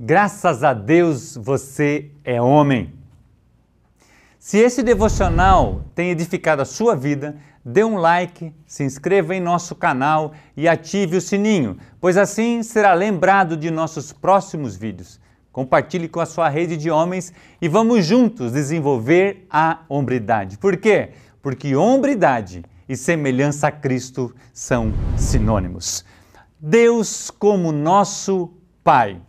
Graças a Deus você é homem. Se esse devocional tem edificado a sua vida, dê um like, se inscreva em nosso canal e ative o sininho, pois assim será lembrado de nossos próximos vídeos. Compartilhe com a sua rede de homens e vamos juntos desenvolver a hombridade. Por quê? Porque hombridade e semelhança a Cristo são sinônimos. Deus como nosso Pai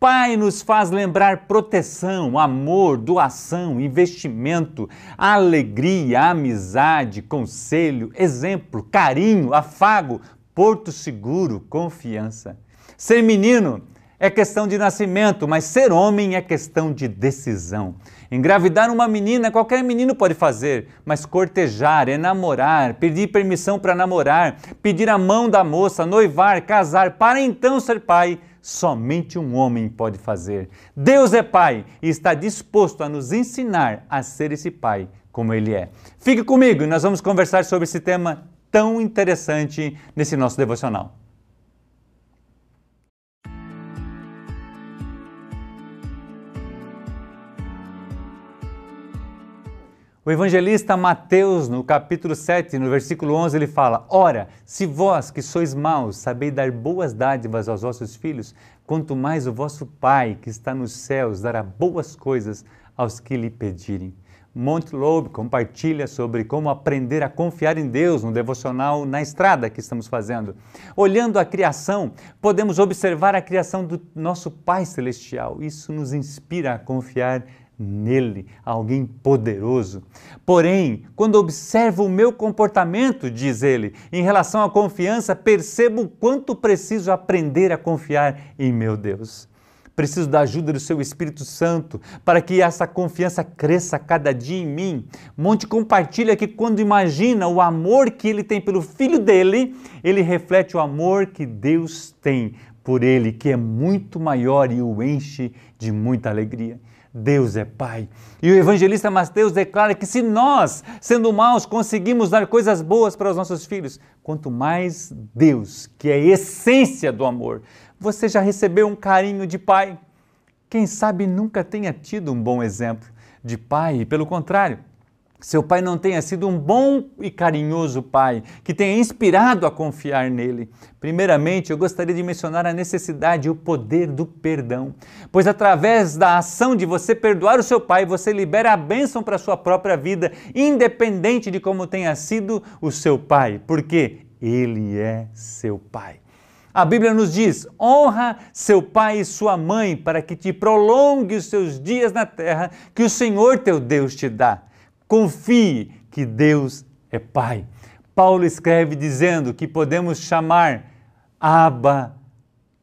Pai nos faz lembrar proteção, amor, doação, investimento, alegria, amizade, conselho, exemplo, carinho, afago, porto seguro, confiança. Ser menino é questão de nascimento, mas ser homem é questão de decisão. Engravidar uma menina, qualquer menino pode fazer, mas cortejar, enamorar, pedir permissão para namorar, pedir a mão da moça, noivar, casar, para então ser pai somente um homem pode fazer. Deus é Pai e está disposto a nos ensinar a ser esse Pai como Ele é. Fique comigo e nós vamos conversar sobre esse tema tão interessante nesse nosso devocional. O evangelista Mateus, no capítulo 7, no versículo 11, ele fala: Ora, se vós que sois maus sabeis dar boas dádivas aos vossos filhos, quanto mais o vosso Pai que está nos céus dará boas coisas aos que lhe pedirem. Monte Lobe compartilha sobre como aprender a confiar em Deus no devocional na estrada que estamos fazendo. Olhando a criação, podemos observar a criação do nosso Pai Celestial. Isso nos inspira a confiar nele, alguém poderoso. Porém, quando observo o meu comportamento, diz ele, em relação à confiança, percebo o quanto preciso aprender a confiar em meu Deus. Preciso da ajuda do seu Espírito Santo para que essa confiança cresça cada dia em mim. Monte compartilha que quando imagina o amor que ele tem pelo filho dele, ele reflete o amor que Deus tem por ele, que é muito maior e o enche de muita alegria. Deus é Pai. E o evangelista Mateus declara que se nós, sendo maus, conseguimos dar coisas boas para os nossos filhos, quanto mais Deus, que é a essência do amor, você já recebeu um carinho de pai. Quem sabe nunca tenha tido um bom exemplo de pai, e pelo contrário, seu pai não tenha sido um bom e carinhoso pai, que tenha inspirado a confiar nele. Primeiramente, eu gostaria de mencionar a necessidade e o poder do perdão, pois através da ação de você perdoar o seu pai, você libera a bênção para a sua própria vida, independente de como tenha sido o seu pai, porque ele é seu pai. A Bíblia nos diz: honra seu pai e sua mãe para que te prolongue os seus dias na terra que o Senhor teu Deus te dá. Confie que Deus é Pai. Paulo escreve dizendo que podemos chamar Abba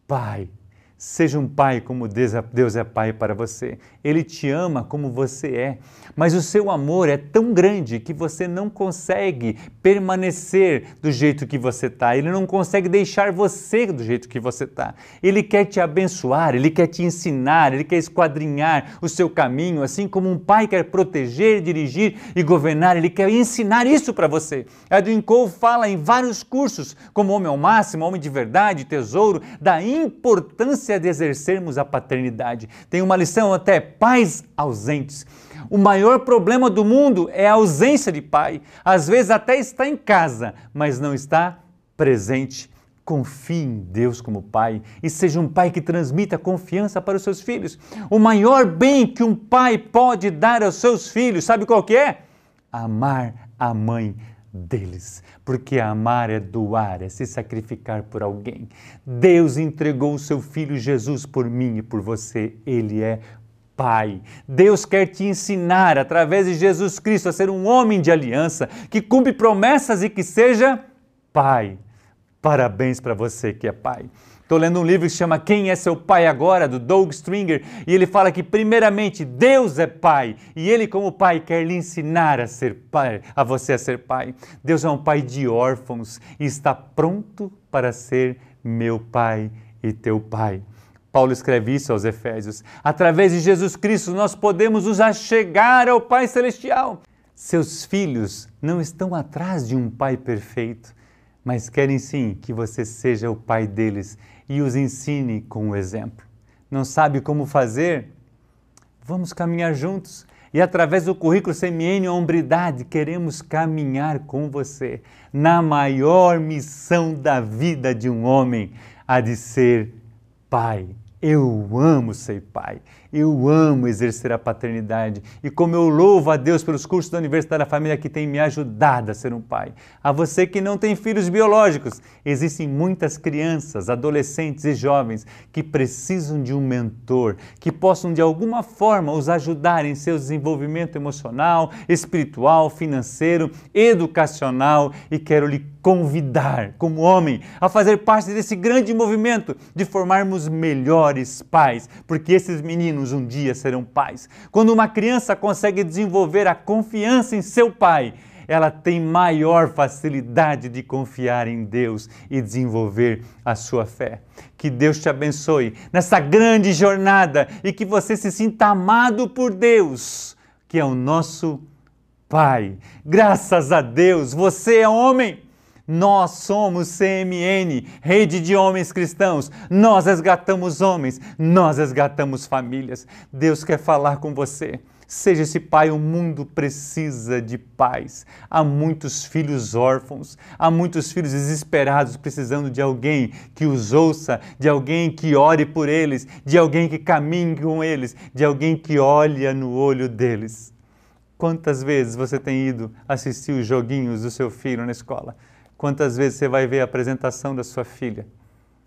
Pai. Seja um pai como Deus é pai para você. Ele te ama como você é, mas o seu amor é tão grande que você não consegue permanecer do jeito que você está. Ele não consegue deixar você do jeito que você está. Ele quer te abençoar, ele quer te ensinar, ele quer esquadrinhar o seu caminho, assim como um pai quer proteger, dirigir e governar. Ele quer ensinar isso para você. Edwin Cole fala em vários cursos, como Homem ao Máximo, Homem de Verdade, Tesouro, da importância importância de exercermos a paternidade. Tem uma lição até: pais ausentes. O maior problema do mundo é a ausência de pai. Às vezes até está em casa, mas não está presente. Confie em Deus como pai e seja um pai que transmita confiança para os seus filhos. O maior bem que um pai pode dar aos seus filhos, sabe qual que é? Amar a mãe deles, porque amar é doar, é se sacrificar por alguém. Deus entregou o seu filho Jesus por mim e por você, ele é Pai. Deus quer te ensinar através de Jesus Cristo a ser um homem de aliança, que cumpre promessas e que seja pai. Parabéns para você que é pai. Estou lendo um livro que chama Quem é Seu Pai Agora, do Doug Stringer, e ele fala que, primeiramente, Deus é pai, e ele, como pai, quer lhe ensinar a ser pai, a você a ser pai. Deus é um pai de órfãos e está pronto para ser meu pai e teu pai. Paulo escreve isso aos Efésios. Através de Jesus Cristo, nós podemos nos achegar ao Pai Celestial. Seus filhos não estão atrás de um pai perfeito, mas querem sim que você seja o pai deles e os ensine com o exemplo. não sabe como fazer? Vamos caminhar juntos. E através do currículo CMN Hombridade, queremos caminhar com você na maior missão da vida de um homem, a de ser pai. Eu amo ser pai. Eu amo exercer a paternidade e como eu louvo a Deus pelos cursos da Universidade da Família que tem me ajudado a ser um pai. A você que não tem filhos biológicos, existem muitas crianças, adolescentes e jovens que precisam de um mentor, que possam de alguma forma os ajudar em seu desenvolvimento emocional, espiritual, financeiro, educacional e quero lhe convidar, como homem, a fazer parte desse grande movimento de formarmos melhores pais, porque esses meninos um dia serão pais. Quando uma criança consegue desenvolver a confiança em seu pai, ela tem maior facilidade de confiar em Deus e desenvolver a sua fé. Que Deus te abençoe nessa grande jornada e que você se sinta amado por Deus, que é o nosso Pai. Graças a Deus, você é homem. Nós somos CMN, Rede de Homens Cristãos. Nós resgatamos homens, nós resgatamos famílias. Deus quer falar com você. Seja esse pai, o mundo precisa de paz. Há muitos filhos órfãos, há muitos filhos desesperados precisando de alguém que os ouça, de alguém que ore por eles, de alguém que caminhe com eles, de alguém que olha no olho deles. Quantas vezes você tem ido assistir os joguinhos do seu filho na escola? Quantas vezes você vai ver a apresentação da sua filha?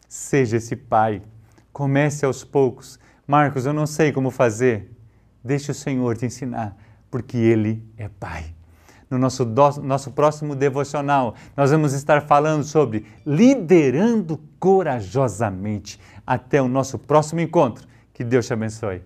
Seja esse pai. Comece aos poucos. Marcos, eu não sei como fazer. Deixe o Senhor te ensinar, porque Ele é Pai. No nosso, do, nosso próximo devocional, nós vamos estar falando sobre liderando corajosamente. Até o nosso próximo encontro. Que Deus te abençoe.